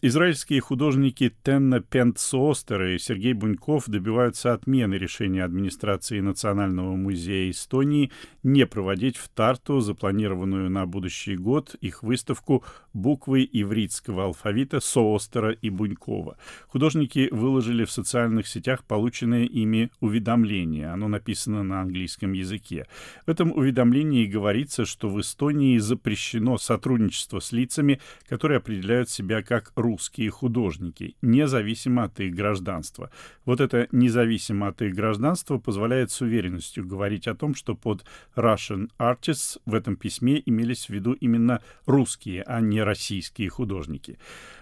Израильские художники Тенна Пентсостер и Сергей Буньков добиваются отмены решения администрации Национального музея Эстонии не проводить в Тарту запланированную на будущий год их выставку буквы ивритского алфавита Соостера и Бунькова. Художники выложили в социальных сетях полученное ими уведомление. Оно написано на английском языке. В этом уведомлении говорится, что в Эстонии запрещено сотрудничество с лицами, которые определяют себя как русские художники, независимо от их гражданства. Вот это независимо от их гражданства позволяет с уверенностью говорить о том, что под Russian Artists в этом письме имелись в виду именно русские, а не российские художники.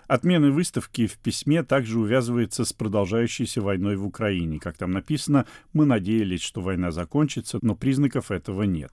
Отмена выставки в письме также увязывается с продолжающейся войной в Украине. Как там написано, мы надеялись, что война закончится, но признаков этого нет.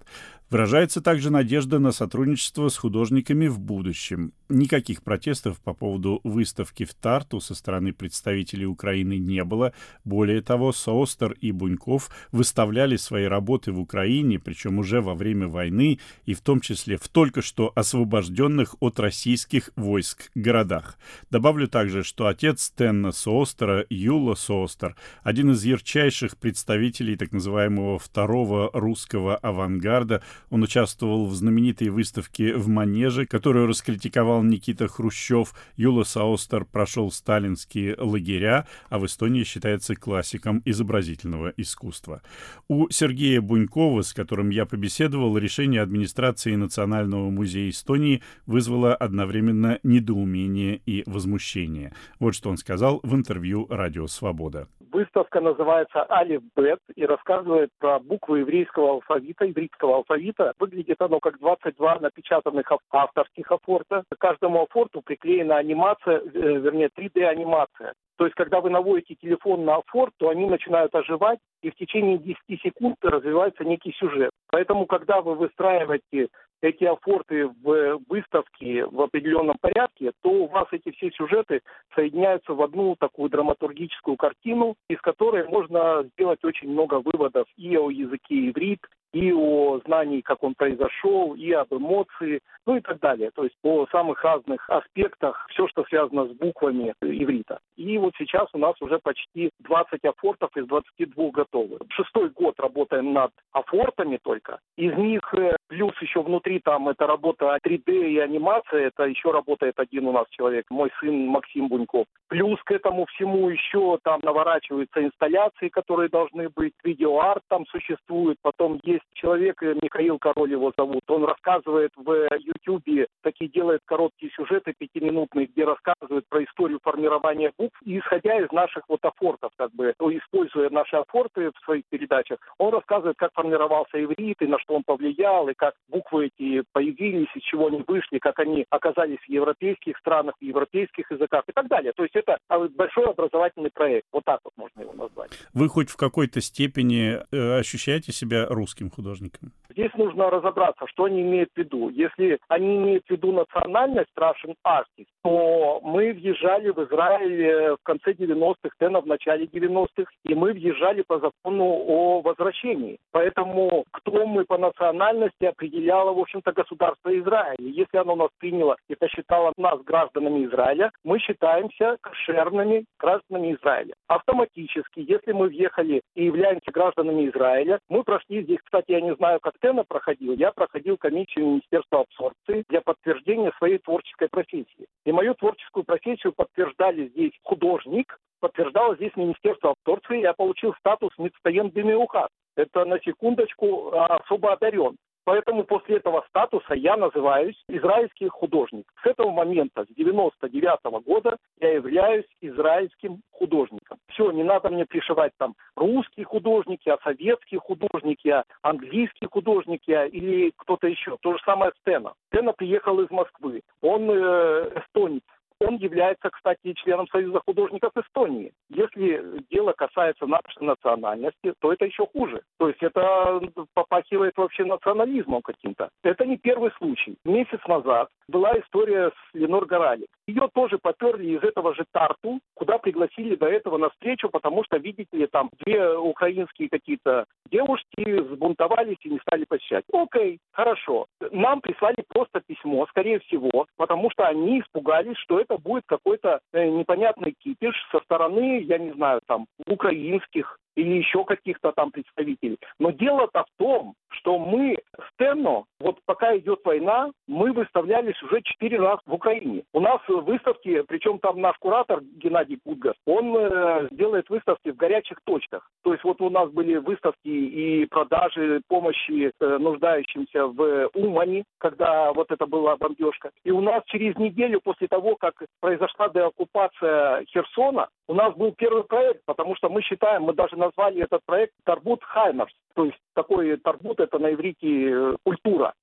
Выражается также надежда на сотрудничество с художниками в будущем. Никаких протестов по поводу выставки в Тарту со стороны представителей Украины не было. Более того, Соостер и Буньков выставляли свои работы в Украине, причем уже во время войны, и в том числе в только что освобожденных от российских войск городах. Добавлю также, что отец Тенна Соостера, Юла Соостер, один из ярчайших представителей так называемого второго русского авангарда, он участвовал в знаменитой выставке в Манеже, которую раскритиковал Никита Хрущев. Юла Соостер прошел сталинские лагеря, а в Эстонии считается классиком изобразительного искусства. У Сергея Бунькова, с которым я побеседовал, решение администрации Национального музея Эстонии вызвало одновременно недоумение и возмущение. Вот что он сказал в интервью «Радио Свобода». Выставка называется «Алиф Бет» и рассказывает про буквы еврейского алфавита, еврейского алфавита. Выглядит оно как 22 напечатанных авторских афорта. К каждому афорту приклеена анимация, э, вернее, 3D-анимация. То есть, когда вы наводите телефон на афорт, то они начинают оживать, и в течение 10 секунд развивается некий сюжет. Поэтому, когда вы выстраиваете эти афорты в выставке в определенном порядке, то у вас эти все сюжеты соединяются в одну такую драматургическую картину, из которой можно сделать очень много выводов и о языке иврит, и о знании, как он произошел, и об эмоции, ну и так далее. То есть по самых разных аспектах, все, что связано с буквами иврита. И вот сейчас у нас уже почти 20 афортов из 22 готовы. Шестой год работаем над афортами только. Из них э, плюс еще внутри там это работа 3D и анимация, это еще работает один у нас человек, мой сын Максим Буньков. Плюс к этому всему еще там наворачиваются инсталляции, которые должны быть, видеоарт там существует, потом есть человек, э, Михаил Король его зовут, он рассказывает в YouTube, такие делает короткие сюжеты пятиминутные, где рассказывает про историю формирования букв, и исходя из наших вот афортов, как бы, используя наши афорты в своих передачах, он рассказывает, как формировался иврит, и на что он повлиял, и как буквы эти появились, из чего они вышли, как они оказались в европейских странах, в европейских языках и так далее. То есть это большой образовательный проект, вот так вот можно его назвать. Вы хоть в какой-то степени э, ощущаете себя русским художником? Здесь нужно разобраться, что они имеют в виду. Если они имеют в виду национальность Russian Artist, то мы въезжали в Израиль в конце 90-х, Тена в начале 90-х, и мы въезжали по закону о возвращении. Поэтому кто мы по национальности определяло, в общем-то, государство Израиля. Если оно нас приняло и посчитало нас гражданами Израиля, мы считаемся кошерными гражданами Израиля. Автоматически, если мы въехали и являемся гражданами Израиля, мы прошли здесь, кстати, я не знаю, как Тена проходил, я проходил комиссию Министерства абсорбции для подтверждения своей творческой профессии. И мою творческую профессию подтверждали здесь художник, подтверждало здесь Министерство абсорбции, я получил статус Мицтаен Бемиухат. Это на секундочку а, особо одарен. Поэтому после этого статуса я называюсь израильский художник. С этого момента, с 99 -го года, я являюсь израильским художником. Все, не надо мне пришивать там русские художники, а советские художники, а английские художники а, или кто-то еще. То же самое Стена. Стена приехал из Москвы. Он э, эстонец. Он является, кстати, членом Союза художников Эстонии. Если дело касается нашей национальности, то это еще хуже. То есть это попахивает вообще национализмом каким-то. Это не первый случай. Месяц назад была история с Ленор Горалик. Ее тоже поперли из этого же Тарту, куда пригласили до этого на встречу, потому что, видите ли, там две украинские какие-то девушки взбунтовались и не стали посещать. Окей, хорошо. Нам прислали просто письмо, скорее всего, потому что они испугались, что это будет какой-то э, непонятный кипиш со стороны, я не знаю, там, украинских или еще каких-то там представителей. Но дело-то в том, что мы Стенно, вот пока идет война, мы выставлялись уже четыре раза в Украине. У нас выставки, причем там наш куратор Геннадий Пудгас, он э, делает выставки в горячих точках. То есть вот у нас были выставки и продажи помощи э, нуждающимся в Умане, когда вот это была бомбежка. И у нас через неделю после того, как произошла деоккупация Херсона, у нас был первый проект, потому что мы считаем, мы даже назвали этот проект Тарбут Хаймерс. То есть такой Тарбут это на иврите э, культура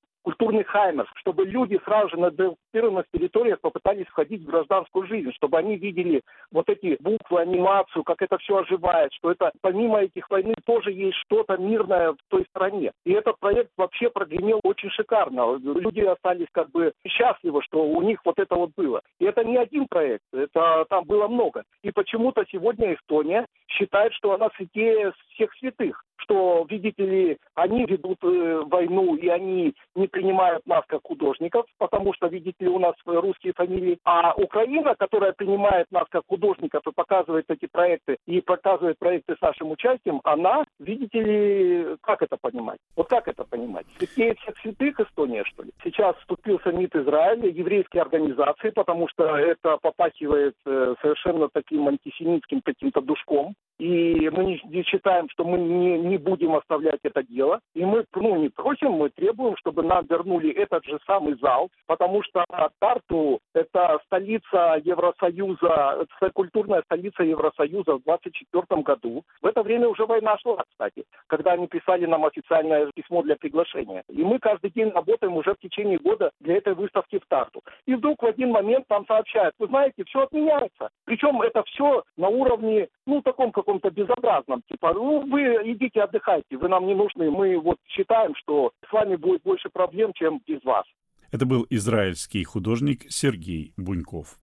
культурный хаймер, чтобы люди сразу же на деоккупированных территориях попытались входить в гражданскую жизнь, чтобы они видели вот эти буквы, анимацию, как это все оживает, что это помимо этих войны тоже есть что-то мирное в той стране. И этот проект вообще прогремел очень шикарно. Люди остались как бы счастливы, что у них вот это вот было. И это не один проект, это там было много. И почему-то сегодня Эстония считает, что она святее всех святых что, видите ли, они ведут э, войну, и они не принимают нас как художников, потому что, видите ли, у нас русские фамилии. А Украина, которая принимает нас как художников и показывает эти проекты, и показывает проекты с нашим участием, она, видите ли, как это понимать? Вот как это понимать? Святее всех святых Эстония, что ли? Сейчас вступился МИД Израиля, еврейские организации, потому что это попахивает э, совершенно таким антисемитским каким-то душком. И мы не, не считаем, что мы не, не будем оставлять это дело. И мы ну, не просим, мы требуем, чтобы нам вернули этот же самый зал, потому что Тарту – это столица Евросоюза, это культурная столица Евросоюза в 24 году. В это время уже война шла, кстати, когда они писали нам официальное письмо для приглашения. И мы каждый день работаем уже в течение года для этой выставки в Тарту. И вдруг в один момент там сообщают, вы знаете, все отменяется. Причем это все на уровне, ну, таком каком-то безобразном. Типа, ну, вы идите отдыхайте, вы нам не нужны. Мы вот считаем, что с вами будет больше проблем, чем без вас. Это был израильский художник Сергей Буньков.